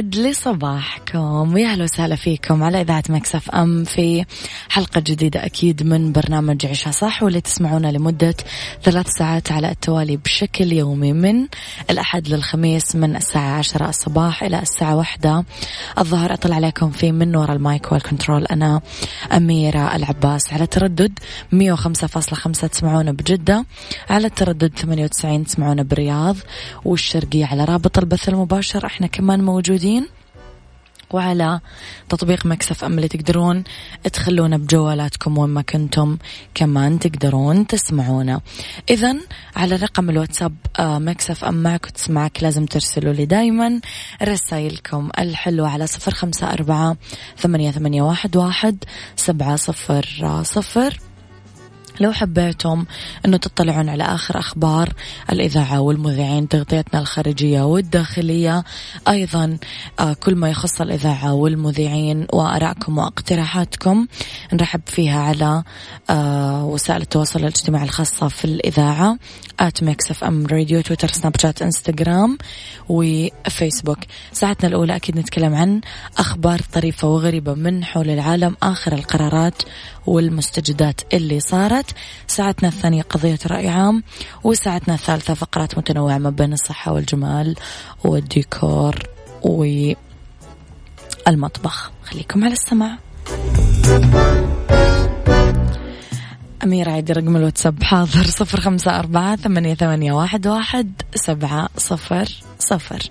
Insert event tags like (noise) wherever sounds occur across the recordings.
يسعد لي صباحكم ويا أهلا وسهلا فيكم على إذاعة Mix FM في حلقة جديدة أكيد من برنامج عيشها صح واللي تسمعونا لمدة ثلاث ساعات على التوالي بشكل يومي من الأحد للخميس من الساعة عشرة الصباح إلى الساعة واحدة. الظهر أطلع عليكم في من وراء المايك والكنترول. أنا أميرة العباس على تردد 105.5 تسمعونا بجدة على التردد 98 تسمعونا بالرياض والشرقيه على رابط البث المباشر. إحنا كمان موجودين وعلى تطبيق Mix FM اللي تقدرون تخلونا بجوالاتكم وين ما كنتم كمان تقدرون تسمعونا. إذا على رقم الواتساب آه، Mix FM معك وتسمعك لازم ترسلوا لي دايما رسائلكم. الحلوة على صفر خمسة أربعة ثمانية, ثمانية واحد, واحد سبعة صفر صفر. لو حبيتم أنه تطلعون على آخر أخبار الإذاعة والمذيعين تغطيتنا الخارجية والداخلية أيضا آه، كل ما يخص الإذاعة والمذيعين وأراءكم واقتراحاتكم نرحب فيها على آه، وسائل التواصل الاجتماعي الخاصة في الإذاعة at Mix FM Radio تويتر سناب شات إنستغرام وفيسبوك. ساعتنا الأولى أكيد نتكلم عن أخبار طريفة وغريبة من حول العالم آخر القرارات والمستجدات اللي صارت. ساعتنا الثانية قضية رأي عام وساعتنا الثالثة فقرات متنوعة ما بين الصحة والجمال والديكور والمطبخ. خليكم على السماع. أميرة عيد رقم الواتساب حاضر (laughs) صفر خمسة أربعة ثمانية, ثمانية واحد, واحد سبعة صفر صفر.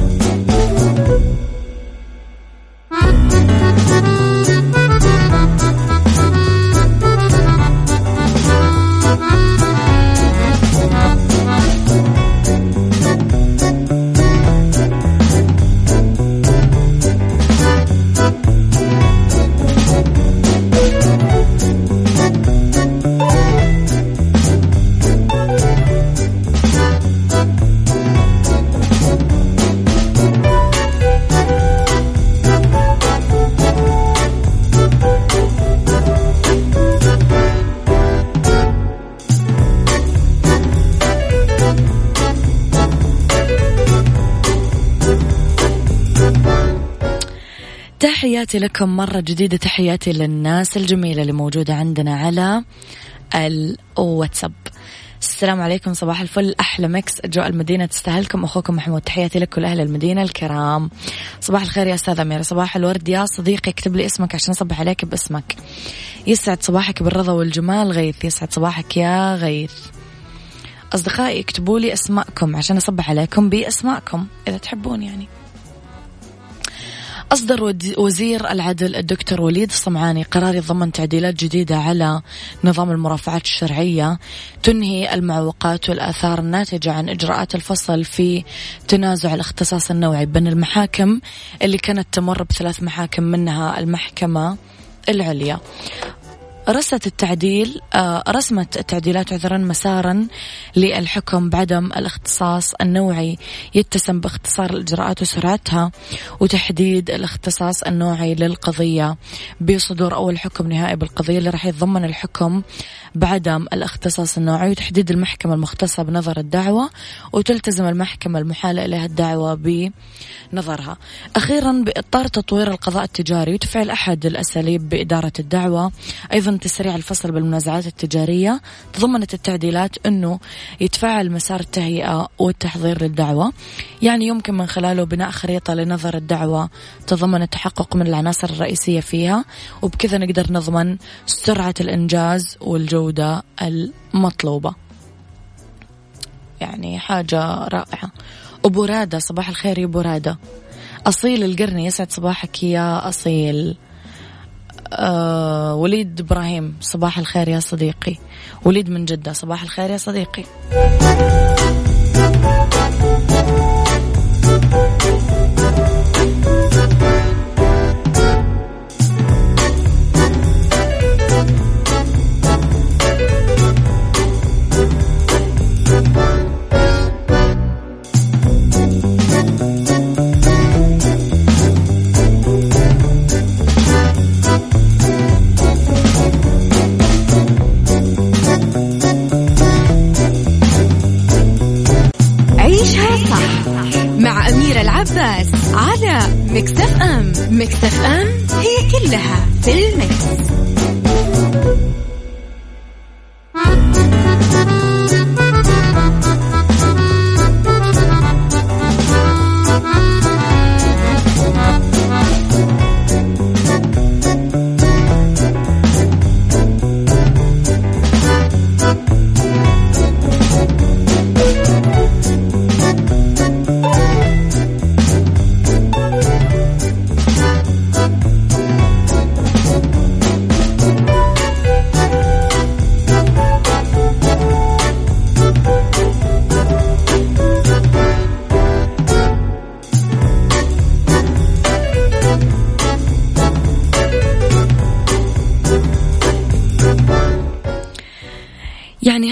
تحياتي لكم مرة جديدة تحياتي للناس الجميلة اللي موجودة عندنا على الواتساب. السلام عليكم صباح الفل. أحلى مكس أجواء المدينة تستاهلكم. أخوكم محمود تحياتي لك ولأهل المدينة الكرام. صباح الخير يا أستاذ أميرة صباح الورد يا صديقي. اكتب لي اسمك عشان أصبح عليك باسمك. يسعد صباحك بالرضا والجمال غيث. يسعد صباحك يا غيث. أصدقائي اكتبوا لي أسماءكم عشان أصبح عليكم بأسماءكم إذا تحبون يعني. أصدر وزير العدل الدكتور وليد الصمعاني قرار يتضمن تعديلات جديدة على نظام المرافعات الشرعية تنهي المعوقات والآثار الناتجة عن إجراءات الفصل في تنازع الاختصاص النوعي بين المحاكم اللي كانت تمر بثلاث محاكم منها المحكمة العليا. رست التعديل آه، رسمت التعديلات عذرا مسارا للحكم بعدم الاختصاص النوعي يتسم باختصار الإجراءات وسرعتها وتحديد الاختصاص النوعي للقضية. بصدور أول حكم نهائي بالقضية اللي راح يتضمن الحكم بعدم الاختصاص النوعي وتحديد المحكمة المختصة بنظر الدعوة وتلتزم المحكمة المحالة اليها الدعوة بنظرها. أخيرا بإطار تطوير القضاء التجاري وتفعيل أحد الأساليب بإدارة الدعوة أيضا أيضا تسريع الفصل بالمنازعات التجارية تضمنت التعديلات أنه يتفاعل مسار التهيئة والتحضير للدعوة يعني يمكن من خلاله بناء خريطة لنظر الدعوة تضمن التحقق من العناصر الرئيسية فيها وبكذا نقدر نضمن سرعة الإنجاز والجودة المطلوبة. يعني حاجة رائعة. أبو رادة صباح الخير يا أبو رادة. أصيل القرني يسعد صباحك يا أصيل. آه وليد إبراهيم صباح الخير يا صديقي. وليد من جدة صباح الخير يا صديقي.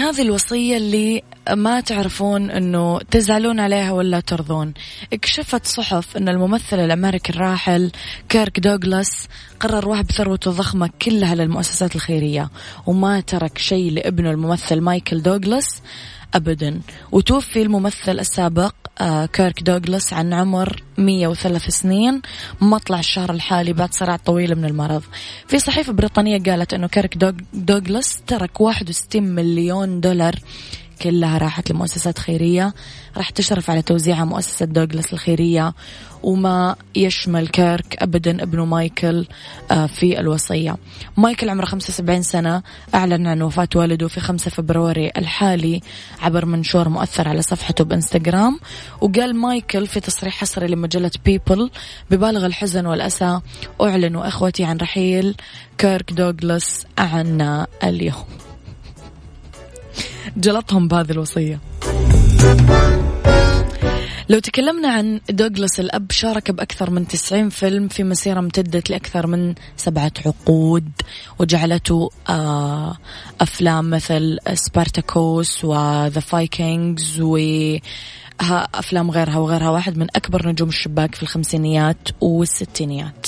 هذه الوصية اللي ما تعرفون أنه تزعلون عليها ولا ترضون. كشفت صحف أن الممثل الأمريكي الراحل كيرك دوغلاس قرر وهب ثروته الضخمة كلها للمؤسسات الخيرية وما ترك شيء لابنه الممثل مايكل دوغلاس أبدا. وتوفي الممثل السابق كيرك دوغلاس عن عمر 103 سنين مطلع الشهر الحالي بعد صراع طويل من المرض. في صحيفة بريطانية قالت أنه كيرك دوغلاس ترك 61 مليون دولار كلها راحت لمؤسسات خيرية. راح تشرف على توزيعها مؤسسة دوغلاس الخيرية. وما يشمل كيرك أبدا ابنه مايكل آه، في الوصية. مايكل عمره 75 سنة أعلن عن وفاة والده في 5 فبراير الحالي عبر منشور مؤثر على صفحته بإنستغرام. وقال مايكل في تصريح حصري لمجلة People ببالغ الحزن والأسى أعلن أخوتي عن رحيل كيرك دوغلاس عنا اليوم. جلطهم بهذه الوصية. لو تكلمنا عن دوغلاس الأب شارك بأكثر من 90 فيلم في مسيرة امتدت لأكثر من سبعة عقود وجعلته آه، أفلام مثل Spartacus و The Vikings و أفلام غيرها وغيرها واحد من أكبر نجوم الشباك في الخمسينيات والستينيات.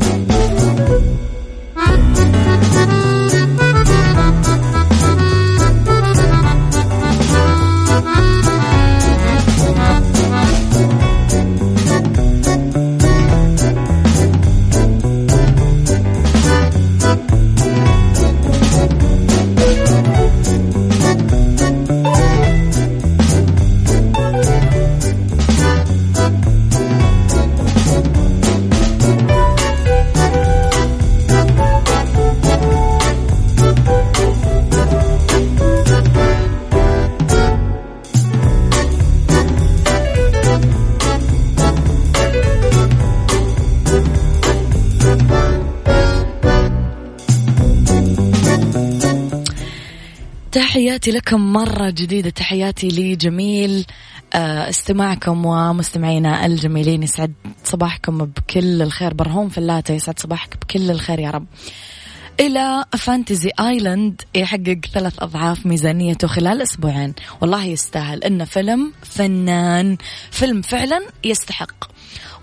تحياتي لكم مرة جديدة. تحياتي لجميل آه، استماعكم ومستمعينا الجميلين. يسعد صباحكم بكل الخير. برهوم فلاتة يسعد صباحك بكل الخير يا رب. إلى فانتزي آيلاند يحقق ثلاث أضعاف ميزانيته خلال أسبوعين. والله يستاهل. إنه فيلم فنان فيلم فعلا يستحق.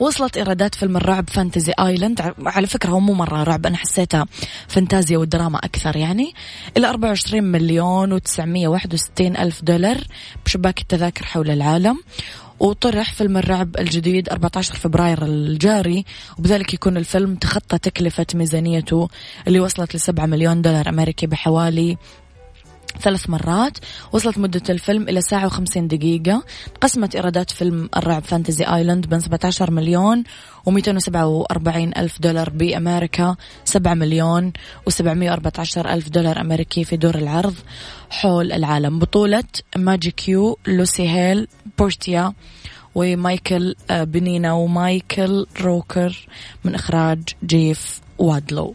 وصلت إيرادات فيلم الرعب فانتزي آيلاند على فكرة هو مو مرة رعب أنا حسيتها فانتازيا والدراما أكثر يعني. إلى 24 مليون و961 ألف دولار بشباك التذاكر حول العالم. وطرح فيلم الرعب الجديد 14 فبراير الجاري وبذلك يكون الفيلم تخطى تكلفة ميزانيته اللي وصلت ل 7 مليون دولار أمريكي بحوالي ثلاث مرات. وصلت مدة الفيلم إلى ساعة وخمسين دقيقة. قسمت إيرادات فيلم الرعب فانتزي آيلاند بين 17 مليون و247 ألف دولار بأمريكا 7 مليون و714 ألف دولار أمريكي في دور العرض. حول العالم. بطولة ماجي كيو لوسي هيل بورتيا ومايكل آه، بنينا ومايكل روكر من إخراج جيف وادلو.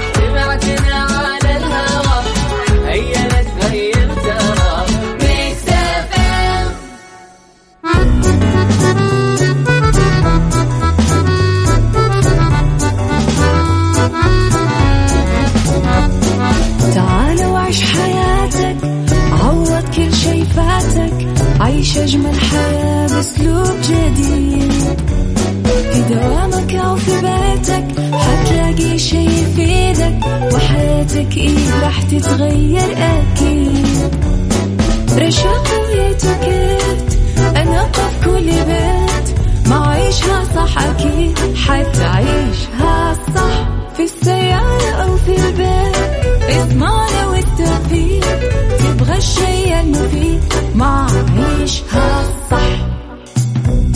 شي يفيدك وحياتك إيه راح تتغير أكيد. رشاق ويتوكيت أنا قف كل بيت ما عيشها صح أكيد حتعيشها صح في السيارة أو في البيت. اسمعنا والتوفيق تبغى الشيء المفيد ما عيشها صح.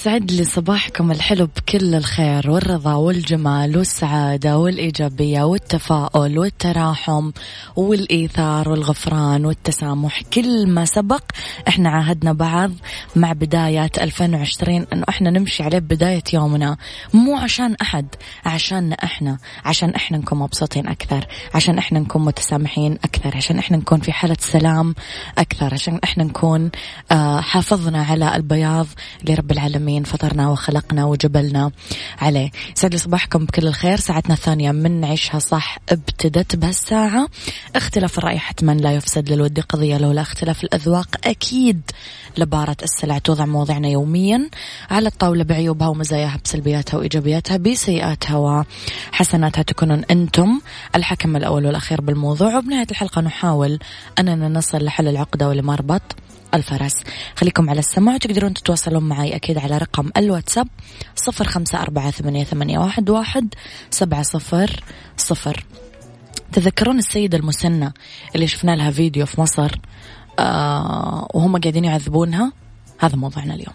يسعد لي صباحكم الحلو بكل الخير والرضا والجمال والسعادة والإيجابية والتفاؤل والتراحم والإيثار والغفران والتسامح. كل ما سبق إحنا عاهدنا بعض مع بداية 2020 إنه إحنا نمشي عليه بداية يومنا. مو عشان أحد عشاننا إحنا. عشان إحنا نكون مبسوطين أكثر. عشان إحنا نكون متسامحين أكثر. عشان إحنا نكون في حالة سلام أكثر. عشان إحنا نكون آه حافظنا على البياض لرب العالمين. مين فطرنا وخلقنا وجبلنا عليه. سعد صباحكم بكل الخير. ساعتنا الثانية من عيشها صح ابتدت بهالساعة. اختلاف الرأي حتما لا يفسد للود قضية لولا اختلاف الأذواق أكيد لبارة السلع توضع مواضعنا يوميا على الطاولة بعيوبها ومزاياها بسلبياتها وإيجابياتها بسيئاتها وحسناتها. تكونون أنتم الحكم الأول والأخير بالموضوع. وبنهاية الحلقة نحاول أننا نصل لحل العقدة ولمربط الفرس. خليكم على السماع تقدرون تتواصلون معي أكيد على رقم الواتساب صفر خمسة أربعة ثمانية, واحد سبعة صفر صفر. تذكرون السيدة المسنة اللي شفنا لها فيديو في مصر آه وهم قاعدين يعذبونها؟ هذا موضوعنا اليوم.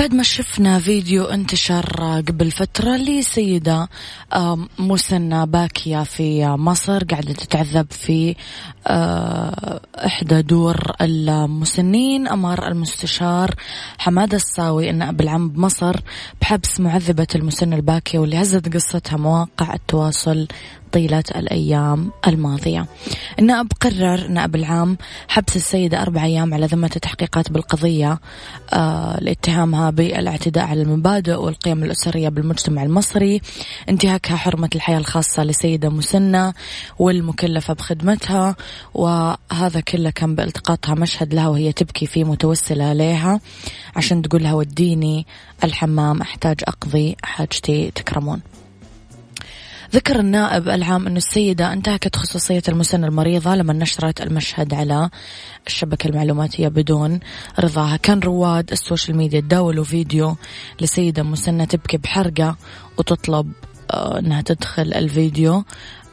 بعد ما شفنا فيديو انتشر قبل فترة لسيدة مسنة باكية في مصر قاعدة تتعذب في آه، إحدى دور المسنين. أمر المستشار حماد الصاوي النائب العام بمصر بحبس معذبة المسن الباكية واللي هزت قصتها مواقع التواصل طيلة الأيام الماضية. النائب قرر النائب العام حبس السيدة أربع أيام على ذمة التحقيقات بالقضية آه لاتهامها بالاعتداء على المبادئ والقيم الأسرية بالمجتمع المصري. انتهاكها حرمة الحياة الخاصة لسيدة مسنة والمكلفة بخدمتها وهذا كله كان بالتقاطها مشهد لها وهي تبكي فيه متوسلة عليها عشان تقول لها وديني الحمام أحتاج أقضي حاجتي تكرمون. ذكر النائب العام أن السيدة انتهكت خصوصية المسن المريضة لما نشرت المشهد على الشبكة المعلوماتية بدون رضاها. كان رواد ال social media تداولوا فيديو لسيدة مسنة تبكي بحرقة وتطلب آه، أنها تدخل الفيديو.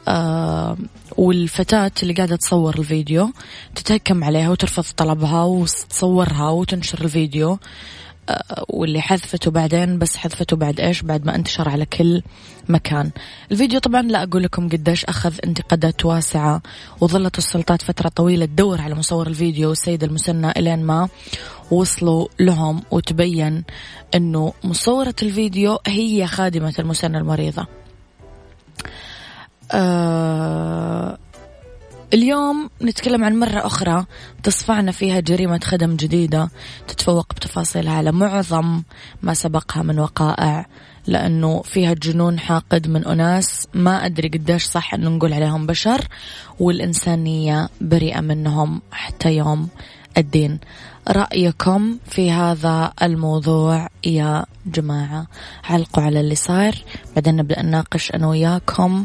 آه والفتاة اللي قاعدة تصور الفيديو تتهكم عليها وترفض طلبها وتصورها وتنشر الفيديو. واللي حذفته بعدين بس حذفته بعد إيش؟ بعد ما انتشر على كل مكان. الفيديو طبعا لا أقول لكم قديش أخذ انتقادات واسعة وظلت السلطات فترة طويلة تدور على مصور الفيديو والسيدة المسنة إلين ما وصلوا لهم وتبين إنه مصورة الفيديو هي خادمة المسنة المريضة. آه اليوم نتكلم عن مرة أخرى تصفعنا فيها جريمة خدم جديدة تتفوق بتفاصيلها على معظم ما سبقها من وقائع لأنه فيها جنون حاقد من أناس ما أدري قديش صح أنه نقول عليهم بشر والإنسانية بريئة منهم حتى يوم الدين. رأيكم في هذا الموضوع يا جماعة علقوا على اللي صار بعدين نبدأ نناقش أنا وياكم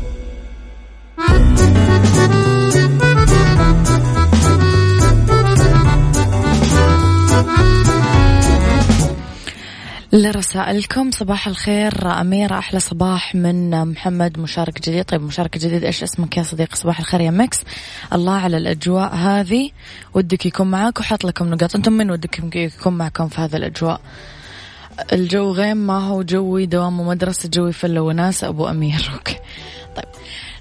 لرسائلكم صباح الخير. أميرة أحلى صباح من محمد مشارك جديد. طيب مشارك جديد إيش اسمك يا صديقي؟ صباح الخير يا Mix الله على الأجواء هذه. ودك يكون معاك وحط لكم نقاط. أنتم من ودك يكون معكم في هذا الأجواء؟ الجو غيم ما هو جو دوام ومدرسة جو فلة وناسة أبو أمير. (laughs) okay. طيب.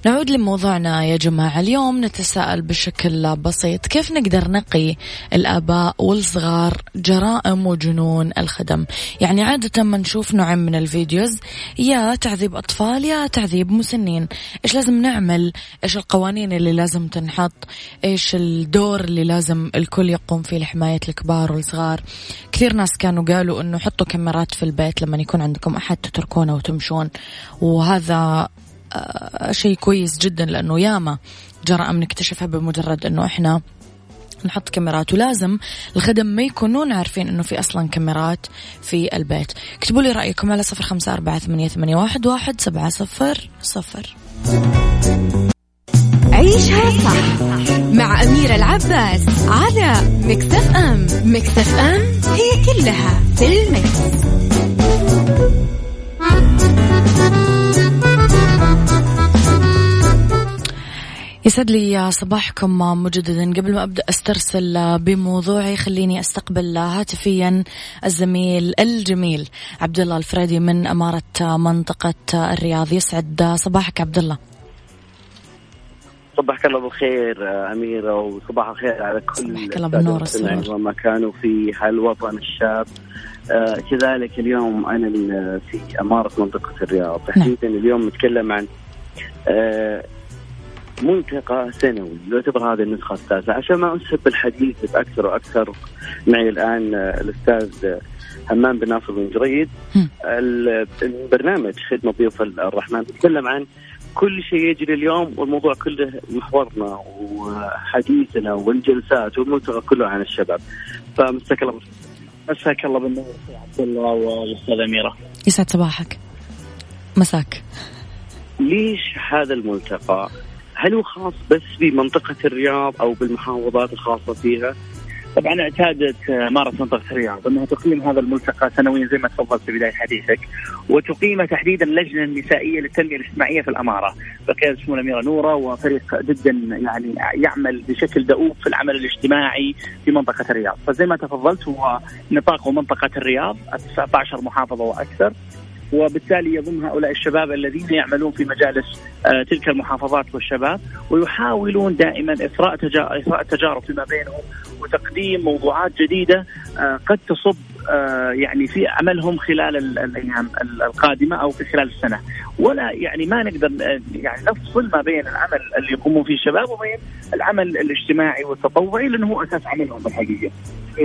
نعود لموضوعنا يا جماعة. اليوم نتساءل بشكل بسيط. كيف نقدر نقي الآباء والصغار جرائم وجنون الخدم؟ يعني عادة ما نشوف نوعين من ال videos. يا تعذيب أطفال يا تعذيب مسنين. إيش لازم نعمل؟ إيش القوانين اللي لازم تنحط؟ إيش الدور اللي لازم الكل يقوم فيه لحماية الكبار والصغار؟ كثير ناس كانوا قالوا أنه حطوا كاميرات في البيت لما يكون عندكم أحد تتركونه وتمشون. وهذا شيء كويس جدا لأنه ياما جرائم نكتشفها بمجرد أنه إحنا نحط كاميرات. ولازم الخدم ما يكونون عارفين إنه في أصلا كاميرات في البيت. اكتبوا لي رأيكم على صفر خمسة أربعة ثمانية, ثمانية واحد, واحد سبعة صفر صفر. عيشها صح مع أميرة العباس على مكتف أم. مكتف أم هي كلها في المكس. يسعد لي صباحكم مجددا. قبل ما أبدأ أسترسل بموضوعي خليني أستقبل هاتفيا الزميل الجميل عبد الله الفريدي من أمارة منطقة الرياض. يسعد صباحك عبد الله صبحك الله بالخير أميرة وصباح الخير على كل صباحك الله بالنور وما كانوا في هالوطن الشاب. آه كذلك اليوم أنا في أمارة منطقة الرياض. نعم. تحديدا اليوم نتكلم عن آه ملتقى سنوي يعتبر هذه النسخة التاسعة عشان ما أسهب الحديث بأكثر وأكثر معي الآن آه، الأستاذ آه، همام بن ناصر بن جريد البرنامج خدمة ضيوف الرحمن. نتكلم عن كل شيء يجري اليوم والموضوع كله محورنا وحديثنا والجلسات والملتقى كله عن الشباب. فمساك الله. مساك الله بالنور. عبد الله والاستاذ أميرة. يسعد صباحك. مساك. ليش هذا الملتقى؟ هل هو خاص بس بمنطقة الرياض أو بالمحافظات الخاصة فيها؟ طبعا اعتادت مارة منطقة الرياض أنها تقيم هذا الملتقى سنويا زي ما تفضلت في بداية حديثك وتقيم تحديدا اللجنه النسائيه للتنمية الاجتماعية في الأمارة. بقياده سمو الأميرة نورة وفريق جدا يعني يعمل بشكل دؤوب في العمل الاجتماعي في منطقة الرياض، فزي ما تفضلت هو نطاقه منطقة الرياض 19 محافظة وأكثر. وبالتالي يضم هؤلاء الشباب الذين يعملون في مجالس آه، تلك المحافظات والشباب ويحاولون دائما إثراء إثراء التجارب فيما بينهم وتقديم موضوعات جديدة آه، قد تصب آه، يعني في عملهم خلال ال- الأيام ال- القادمة أو في خلال السنة ولا يعني ما نقدر يعني نفصل ما بين العمل اللي يقومون فيه الشباب وبين العمل الاجتماعي والتطوعي لأنه هو أساس عملهم بالحقيقة.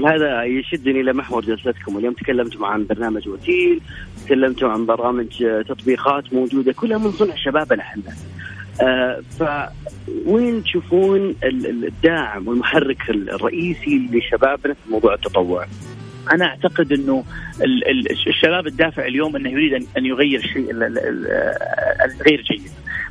هذا يشدني إلى محور جلستكم اليوم تكلمتم عن برنامج وتيل تكلمتم عن برامج آه، تطبيقات موجودة كلها من صنع شبابنا إحنا آه فوين تشوفون ال- ال- الداعم والمحرك الرئيسي لشبابنا في موضوع التطوع؟ أنا أعتقد إنه ال- ال- الشباب الدافع اليوم إنه يريد ان يغير ال- الغير جيد.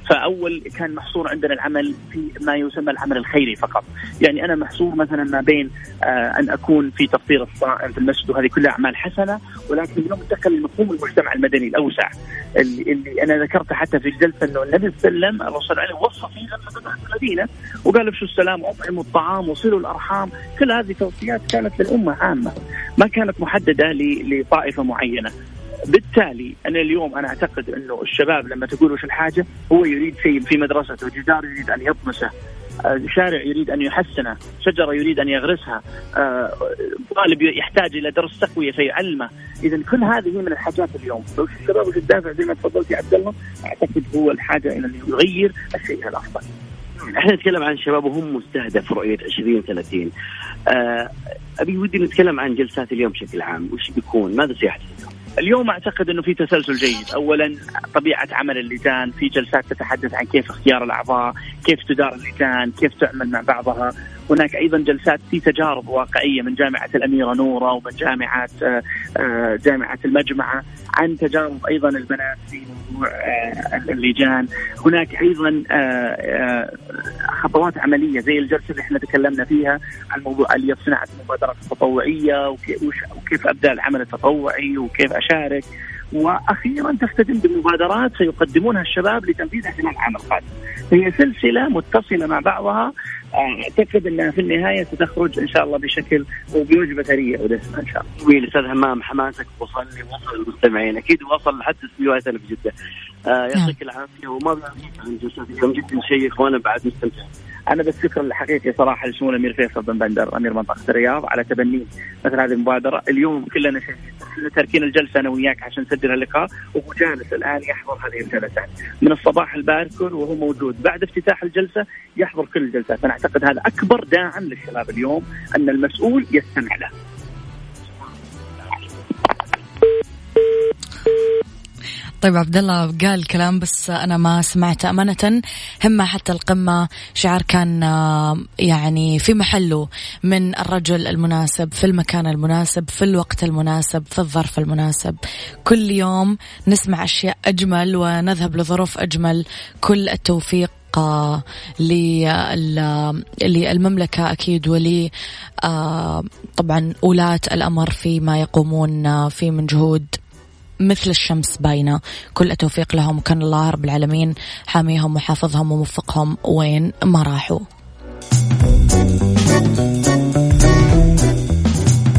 فأول كان محصور عندنا العمل في ما يسمى العمل الخيري فقط، يعني أنا محصور مثلا ما بين آه أن أكون في تفطير الصائم في المسجد وهذه كلها أعمال حسنة ولكن اليوم انتقل لمفهوم المجتمع المدني الأوسع اللي, أنا ذكرته حتى في الجلسه إنه النبي صلى الله عليه وسلم الرسول عليه وصى فيه لما بدات المدينة وقال افشوا السلام واطعموا الطعام وصلوا الأرحام، كل هذه توصيات كانت للأمة عامة ما كانت محددة لطائفة معينة. بالتالي أنا اليوم أنا أعتقد أنه الشباب لما تقول وش الحاجة هو يريد شيء في مدرسته، جدار يريد أن يطمسه، آه، شارع يريد أن يحسنه، شجرة يريد أن يغرسها، آه، طالب يحتاج إلى درس تقوية فيعلمه، اذا كل هذه من الحاجات اليوم، لو الشباب وش الدافع زي ما تفضلت يا عبد الله أعتقد هو الحاجة إلى انه يغير الشيء الأفضل. إحنا نتكلم عن شباب وهم مستهدف رؤية 2030 آه أبي ودي نتكلم عن جلسات اليوم بشكل عام وش بيكون؟ ماذا سيحدث؟ اليوم؟ أعتقد إنه في تسلسل جيد، اولا طبيعة عمل اللجان، في جلسات تتحدث عن كيف اختيار الأعضاء، كيف تدار اللجان، كيف تعمل مع بعضها، هناك أيضا جلسات في تجارب واقعية من جامعة الأميرة نورة ومن جامعة آه، آه، جامعة المجمعة عن تجارب أيضا البنات في موضوع آه، اللجان، هناك أيضا خطوات عملية زي الجلسة اللي إحنا تكلمنا فيها عن موضوع آلية صناعة المبادرات التطوعية وكيف, أبدأ العمل التطوعي وكيف أشارك. وأخيرا تختتم بمبادرات سيقدمونها الشباب لتنفيذها خلال العام القادم. هي سلسلة متصلة مع بعضها. أعتقد إنها في النهاية ستخرج إن شاء الله بشكل وبوجبه ثرية ودسمه إن شاء الله. جميل أستاذ همام حماسك وصل وصل للمستمعين أكيد وصل لحد استديوهاتنا في جدة آه يعطيك العافية. وما بنعطيك عن جلسات اليوم جدا شيق وأنا بعد مستمتع أنا بس شكرا الحقيقي صراحة لسمو الامير فيصل بن بندر أمير منطقة الرياض على تبني مثل هذه المبادرة، اليوم كلنا تاركين الجلسة أنا وياك عشان نسجل اللقاء وهو جالس الآن يحضر هذه الجلسات من الصباح الباكر وهو موجود. بعد افتتاح الجلسة يحضر كل الجلسات، أنا أعتقد هذا أكبر داعم للشباب اليوم أن المسؤول يستمع له. طيب عبد الله قال كلام بس أنا ما سمعته أمانة. همه حتى القمة شعار كان آه، يعني في محله من الرجل المناسب في المكان المناسب في الوقت المناسب في الظرف المناسب. كل يوم نسمع أشياء أجمل ونذهب لظروف أجمل. كل التوفيق للمملكة أكيد ولي طبعا ولاة الأمر فيما يقومون فيه من جهود. مثل الشمس باينة. كل التوفيق لهم. كان الله رب العالمين حاميهم وحافظهم وموفقهم وين ما راحوا.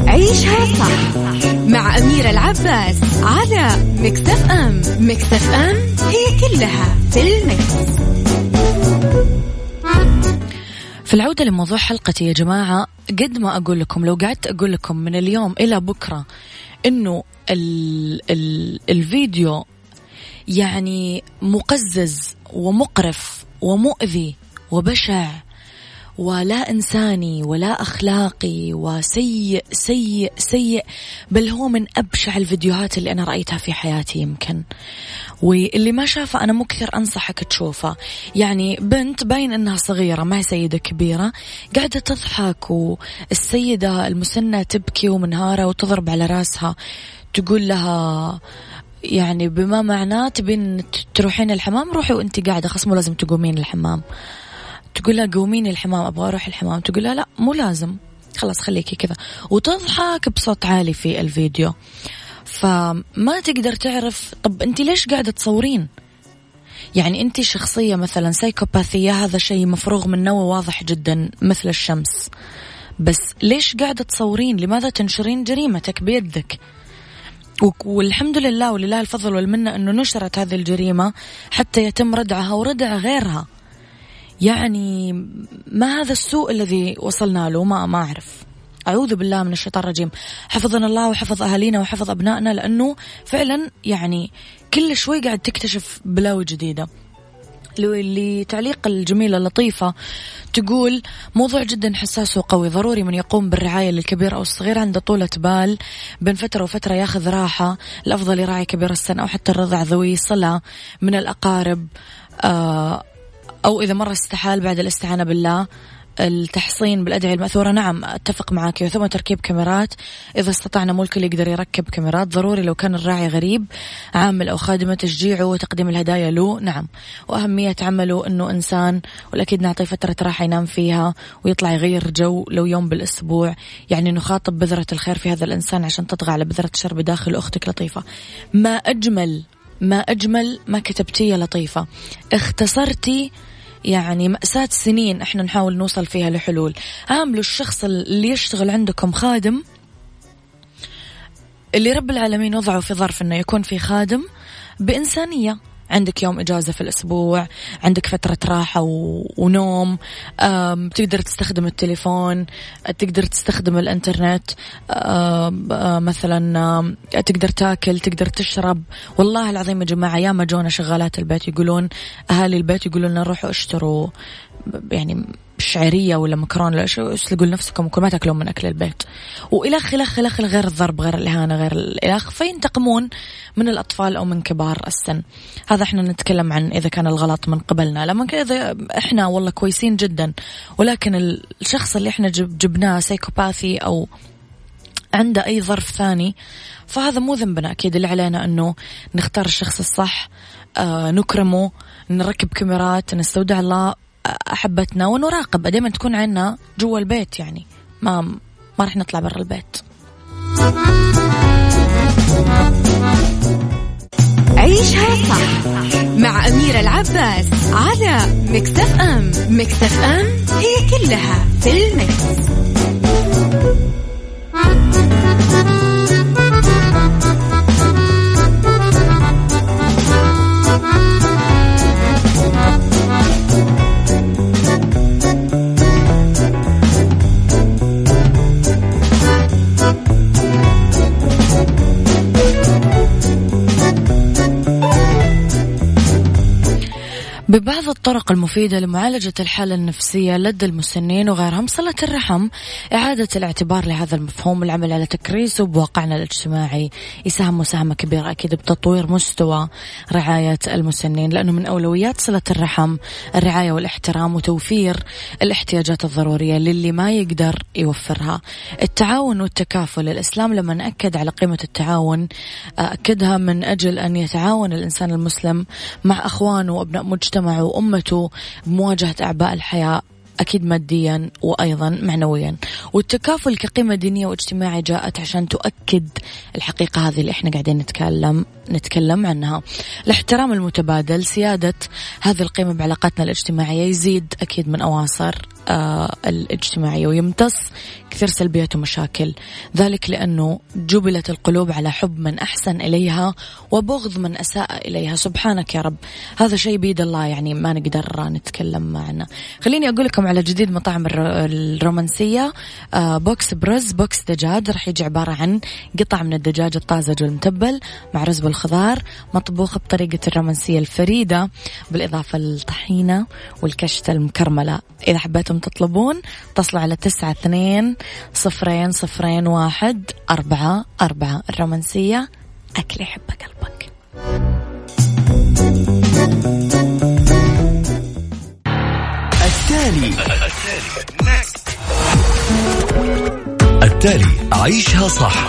عيشها صح مع أميرة العباس على مكتف أم مكتف أم هي كلها في المكس. في العودة لموضوع حلقتي يا جماعة قد ما أقول لكم لو قعدت أقول لكم من اليوم إلى بكرة ال الفيديو يعني مقزز ومقرف ومؤذي وبشع ولا إنساني ولا أخلاقي وسيء سيء سيء بل هو من أبشع الفيديوهات اللي أنا رأيتها في حياتي يمكن. واللي ما شافه أنا مكثر أنصحك تشوفه. يعني بنت باين أنها صغيرة ما سيدة كبيرة. قاعدة تضحك والسيدة المسنة تبكي ومنهارة وتضرب على راسها. تقول لها يعني بما معناه تبين تروحين الحمام؟ روحي وانت قاعدة خلاص مو لازم تقومين الحمام. تقول لها قوميني الحمام أبغى أروح الحمام. تقول لها لا مو لازم. خلاص خليكي كذا. وتضحك بصوت عالي في الفيديو. فما تقدر تعرف طب انت ليش قاعدة تصورين؟ يعني انت شخصية مثلا سايكوباثيه هذا شيء مفروغ منه وواضح جدا مثل الشمس. بس ليش قاعدة تصورين؟ لماذا تنشرين جريمتك بيدك؟ والحمد لله ولله الفضل والمنة إنه نشرت هذه الجريمة حتى يتم ردعها وردع غيرها. يعني ما هذا السوء الذي وصلنا له؟ ما ما أعرف. أعوذ بالله من الشيطان الرجيم. حفظنا الله وحفظ أهالينا وحفظ أبنائنا لأنه فعلا يعني كل شوي قاعد تكتشف بلاوي جديدة. لتعليق الجميلة اللطيفة تقول موضوع جدا حساس وقوي. ضروري من يقوم بالرعاية للكبير أو الصغير عنده طولة بال. بين فترة وفترة ياخذ راحة. الأفضل يراعي كبير السن أو حتى الرضع ذوي صلة من الأقارب. آه أو إذا مرة استحال بعد الاستعانة بالله التحصين بالأدعية المأثورة نعم أتفق معك ثم تركيب كاميرات إذا استطعنا مو الكل يقدر يركب كاميرات ضروري لو كان الراعي غريب عامل أو خادمة تشجيعه وتقديم الهدايا له نعم. وأهمية عمله أنه إنسان والأكيد نعطيه فترة راحة ينام فيها ويطلع يغير جو لو يوم بالأسبوع. يعني نخاطب بذرة الخير في هذا الإنسان عشان تطغى على بذرة الشر بداخل أختك لطيفة. ما أجمل ما أجمل ما كتبتي يا لطيفة. اختصرتي يعني مأساة سنين إحنا نحاول نوصل فيها لحلول. عاملوا الشخص اللي يشتغل عندكم خادم اللي رب العالمين وضعه في ظرف إنه يكون في خادم بإنسانية. عندك يوم إجازة في الأسبوع عندك فترة راحة ونوم تقدر تستخدم التليفون تقدر تستخدم الإنترنت مثلا تقدر تاكل تقدر تشرب. والله العظيم يا جماعة ياما جونا شغالات البيت يقولون أهالي البيت يقولون روحوا اشتروا. يعني شعرية ولا مكرونة ولا شو اسلقوا لنفسكم وكل ما تاكلون من أكل البيت. والخ الخ الخ غير الضرب غير الإهانة غير الخ فينتقمون من الأطفال أو من كبار السن. هذا إحنا نتكلم عن إذا كان الغلط من قبلنا. لما إذا إحنا والله كويسين جدا ولكن الشخص اللي إحنا جبناه سايكوباثي أو عنده أي ظرف ثاني فهذا مو ذنبنا. أكيد اللي علينا إنه نختار الشخص الصح آه نكرمه نركب كاميرات نستودع الله أحبتنا ونراقب. دائما تكون عنا جوا البيت يعني. ما ما راح نطلع برا البيت. عيشها صح مع أميرة العباس على مكتف أم مكتف أم هي كلها في المكس. ببعض الطرق المفيدة لمعالجة الحالة النفسية لدى المسنين وغيرهم صلة الرحم إعادة الاعتبار لهذا المفهوم والعمل على تكريسه بواقعنا الاجتماعي. يساهم مساهمة كبيرة أكيد بتطوير مستوى رعاية المسنين لأنه من أولويات صلة الرحم الرعاية والاحترام وتوفير الاحتياجات الضرورية للي ما يقدر يوفرها. التعاون والتكافل الإسلام لما أكد على قيمة التعاون أكدها من أجل أن يتعاون الإنسان المسلم مع أخوانه وأبناء مجتمعه وأمه أمته بمواجهة أعباء الحياة أكيد ماديا وأيضا معنويا. والتكافل كقيمة دينية واجتماعية جاءت عشان تؤكد الحقيقة هذه اللي إحنا قاعدين نتكلم نتكلم عنها. الاحترام المتبادل سيادة هذه القيمة بعلاقاتنا الاجتماعية يزيد أكيد من أواصر آه الاجتماعية ويمتص كثير سلبيات ومشاكل. ذلك لأنه جبلت القلوب على حب من أحسن إليها وبغض من أساء إليها. سبحانك يا رب. هذا شيء بيد الله يعني ما نقدر نتكلم معنا. خليني أقول لكم على جديد مطاعم الرومانسية آه box برز box دجاج. راح يجي عبارة عن قطع من الدجاج الطازج والمتبل مع رز مطبوخ بطريقة الرومانسية الفريدة بالإضافة للطحينة والكشتة المكرملة. إذا حبيتم تطلبون اتصلوا على تسعة اثنين صفرين صفرين واحد أربعة أربعة. الرومانسية أكل يحب قلبك. التالي. التالي. عيشها صح.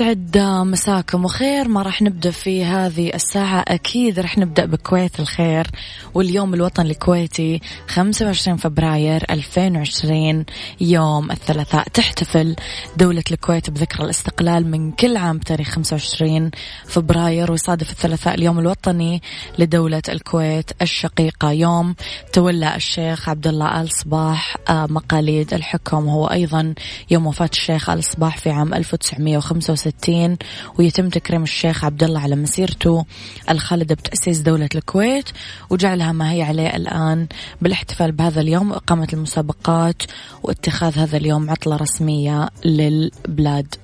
يسعد مساكم وخير. ما راح نبدأ في هذه الساعة. أكيد راح نبدأ بكويت الخير. واليوم الوطني الكويتي 25 فبراير 2020 يوم الثلاثاء. تحتفل دولة الكويت بذكرى الاستقلال من كل عام بتاريخ 25 فبراير. ويصادف الثلاثاء اليوم الوطني لدولة الكويت الشقيقة. يوم تولى الشيخ عبد الله آل صباح مقاليد الحكم. وهو أيضا يوم وفاة الشيخ آل صباح في عام 1905 65 ويتم تكريم الشيخ عبد الله على مسيرته الخالدة بتأسيس دولة الكويت وجعلها ما هي عليه الآن بالاحتفال بهذا اليوم وإقامة المسابقات واتخاذ هذا اليوم عطلة رسمية للبلاد.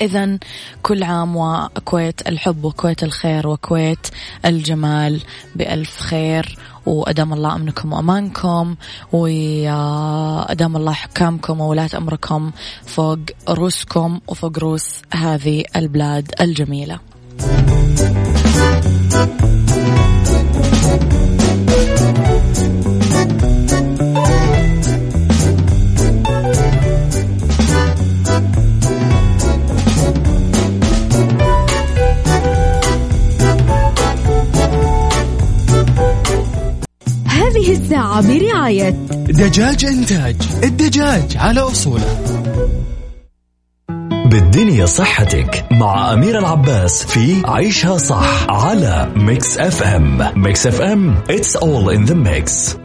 إذا كل عام وكويت الحب وكويت الخير وكويت الجمال بألف خير. وأدام الله أمنكم وأمانكم وأدام الله حكامكم وولاة أمركم فوق روسكم وفوق روس هذه البلاد الجميلة. الساعة برعاية دجاج إنتاج الدجاج على أصوله. بالدنيا صحتك مع أميرة العباس في عيشها صح على Mix FM Mix FM it's all in the mix.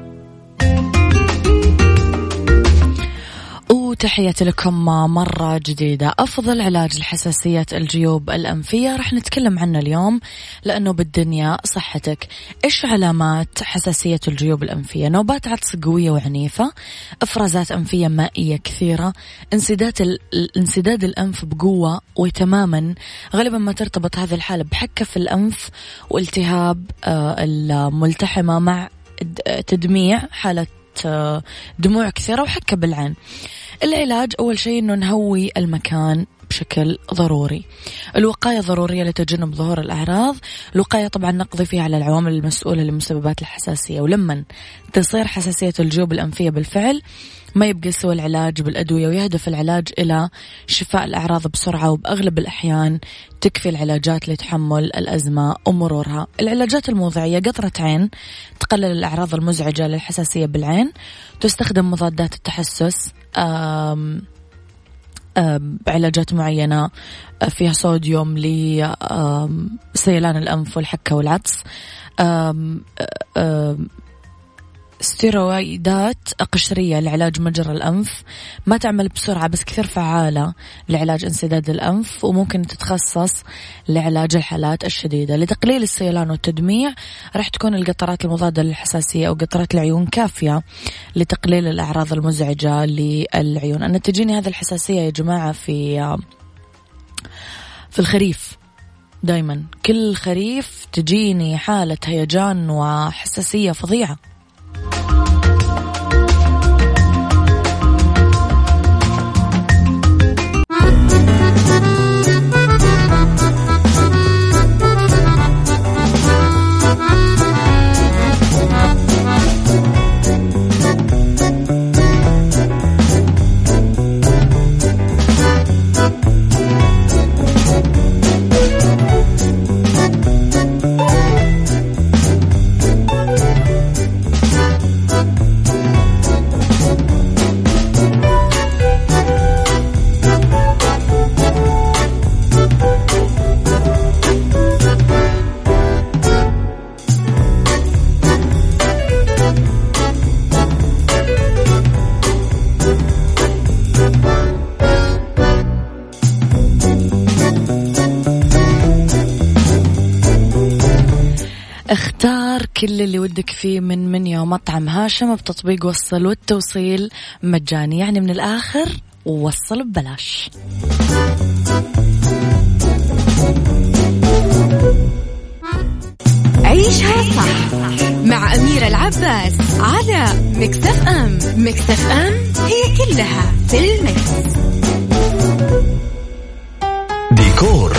وتحياتي لكم مرة جديدة. أفضل علاج لحساسية الجيوب الأنفية رح نتكلم عنه اليوم لأنه بالدنيا صحتك. إيش علامات حساسية الجيوب الأنفية؟ نوبات عطس قوية وعنيفة إفرازات أنفية مائية كثيرة انسداد. انسداد الأنف بقوة وتماما. غالبا ما ترتبط هذه الحالة بحكة في الأنف والتهاب الملتحمة مع تدميع حالة دموع كثيرة وحكة بالعين. العلاج أول شيء أنه نهوي المكان بشكل ضروري. الوقاية ضرورية لتجنب ظهور الأعراض. الوقاية طبعا نقضي فيها على العوامل المسؤولة لمسببات الحساسية. ولما تصير حساسية الجيوب الأنفية بالفعل ما يبقى سوى العلاج بالأدوية ويهدف العلاج إلى شفاء الأعراض بسرعة وبأغلب الأحيان تكفي العلاجات لتحمل الأزمة ومرورها. العلاجات الموضعية قطرة عين تقلل الأعراض المزعجة للحساسية بالعين تستخدم مضادات التحسس بعلاجات معينة فيها صوديوم لسيلان الأنف والحكة والعطس ستيرويدات قشرية لعلاج مجرى الأنف. ما تعمل بسرعة بس كثير فعالة لعلاج انسداد الأنف وممكن تتخصص لعلاج الحالات الشديدة. لتقليل السيلان والتدميع راح تكون القطرات المضادة للحساسية أو قطرات العيون كافية لتقليل الأعراض المزعجة للعيون. أنا تجيني هذه الحساسية يا جماعة في في الخريف. دايما كل خريف تجيني حالة هيجان وحساسية فظيعة. كل فيه من منيو مطعم هاشم بتطبيق وصل والتوصيل مجاني. يعني من الآخر وصل ببلاش. عيشها صح مع أميرة العباس على Mix FM. Mix FM it's all in the mix. ديكور.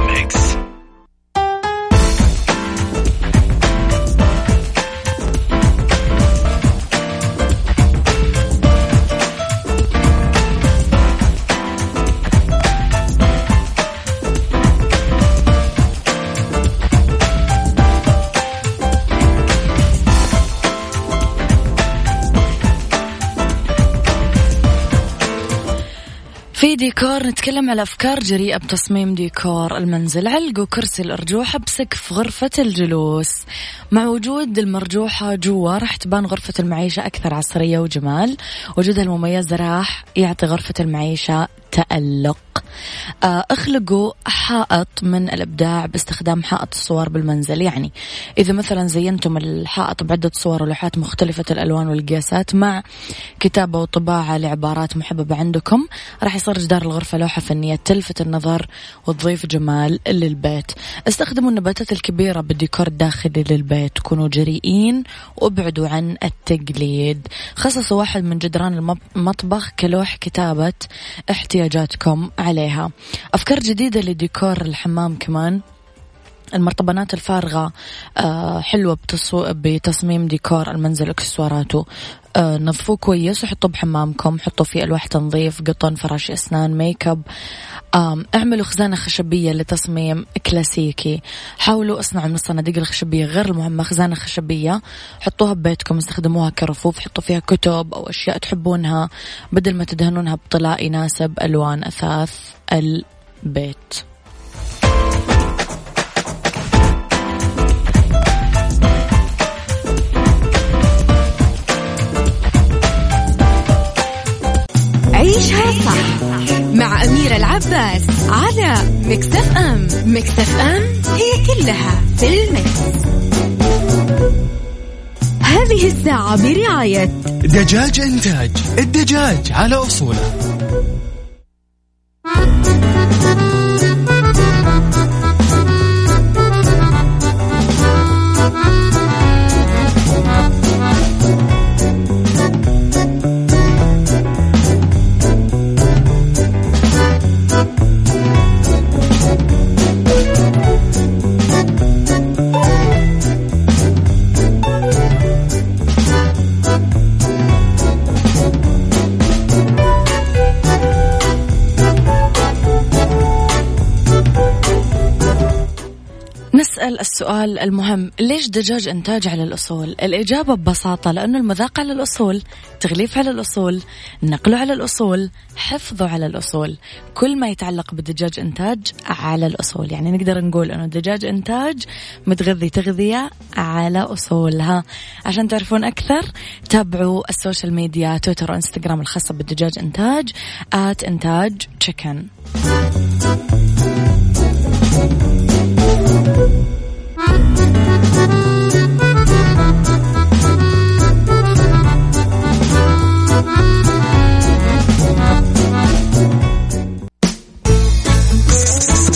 ديكور نتكلم على أفكار جريئة بتصميم ديكور. المنزل علقوا كرسي الأرجوحة بسقف غرفة الجلوس. مع وجود المرجوحة جوا راح تبان غرفة المعيشة أكثر عصرية وجمال. وجودها المميز راح يعطي غرفة المعيشة تألق آه، اخلقوا حائط من الإبداع باستخدام حائط الصور بالمنزل. يعني إذا مثلا زينتم الحائط بعدة صور ولوحات مختلفة الألوان والقياسات مع كتابة وطباعة لعبارات محببة عندكم راح يصير جدار الغرفة لوحة فنية تلفت النظر وتضيف جمال للبيت. استخدموا النباتات الكبيرة بالديكور الداخلي للبيت. كونوا جريئين وابعدوا عن التقليد. خصصوا واحد من جدران المطبخ كلوح كتابة احتياجاتكم عليها. أفكار جديدة لديكور الحمام كمان. المرطبانات الفارغة آه، حلوة بتصميم ديكور المنزل اكسسواراته آه، نظفوه كويس وحطوه بحمامكم حطوا فيه ألواح تنظيف قطن فراشي أسنان ميك أب. اعملوا خزانة خشبية لتصميم كلاسيكي. حاولوا اصنعوا من الصناديق الخشبية غير المهمة خزانة خشبية. حطوها ببيتكم استخدموها كرفوف حطوا فيها كتب أو أشياء تحبونها. بدل ما تدهنونها بطلاء يناسب ألوان أثاث البيت. عيشها صح. مع أميرة العباس على مكتف أم. مكتف أم هي كلها في المكس. هذه الساعة برعاية دجاج إنتاج. الدجاج على أصوله. نسأل السؤال المهم ليش دجاج إنتاج على الأصول؟ الإجابة ببساطة لأنه المذاق على الأصول تغليف على الأصول نقله على الأصول حفظه على الأصول. كل ما يتعلق بالدجاج إنتاج على الأصول. يعني نقدر نقول أنه الدجاج إنتاج متغذي تغذية على أصولها عشان تعرفون أكثر تابعوا ال social media تويتر وإنستغرام الخاصة بالدجاج إنتاج at إنتاج chicken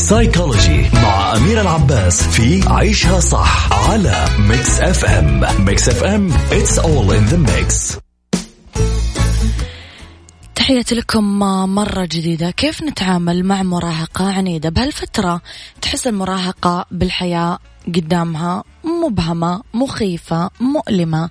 سايكولوجي مع أميرة العباس في عيشها صح على Mix FM Mix FM it's all in the mix. تحياتي لكم مرة جديدة. كيف نتعامل مع مراهقة عنيدة؟ بهالفترة تحس المراهقة بالحياة قدامها مبهمة مخيفة مؤلمة.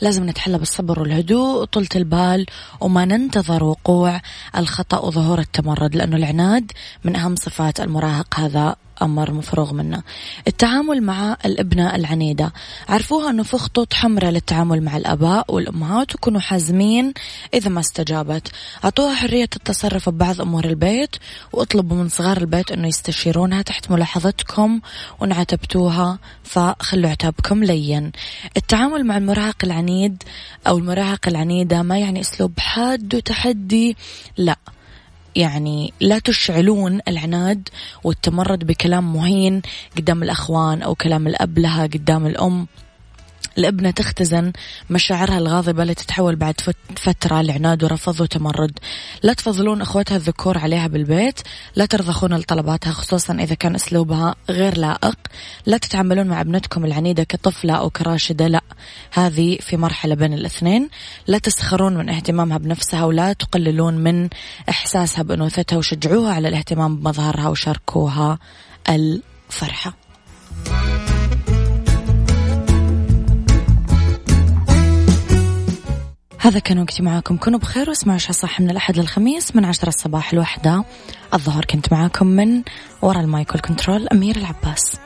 لازم نتحلى بالصبر والهدوء وطولة البال وما ننتظر وقوع الخطأ وظهور التمرد لأنه العناد من أهم صفات المراهق. هذا أمر مفروغ منه. التعامل مع الابنة العنيدة. عرفوها أنه في خطوط حمراء للتعامل مع الأباء والأمهات وكونوا حازمين إذا ما استجابت. أعطوها حرية التصرف ببعض أمور البيت وأطلبوا من صغار البيت أنه يستشيرونها تحت ملاحظتكم وإن عتبتوها فخلوا عتابكم لين. التعامل مع المراهق العنيد أو المراهق العنيدة ما يعني أسلوب حاد وتحدي لا. يعني لا تشعلون العناد والتمرد بكلام مهين قدام الأخوان أو كلام الأب لها قدام الأم. الابنة تختزن مشاعرها الغاضبة اللي تتحول بعد فترة لعناد ورفض وتمرد. لا تفضلون أخواتها الذكور عليها بالبيت لا ترضخون لطلباتها خصوصا إذا كان أسلوبها غير لائق. لا تتعاملون مع ابنتكم العنيدة كطفلة أو كراشدة لا. هذه في مرحلة بين الاثنين. لا تسخرون من اهتمامها بنفسها ولا تقللون من إحساسها بأنوثتها وشجعوها على الاهتمام بمظهرها وشاركوها الفرحة. هذا كان وقتي معاكم. كونوا بخير واسمعوا شو صح من الأحد للخميس من عشرة الصباح الواحدة الظهر كنت معاكم من وراء المايك والكنترول أمير العباس.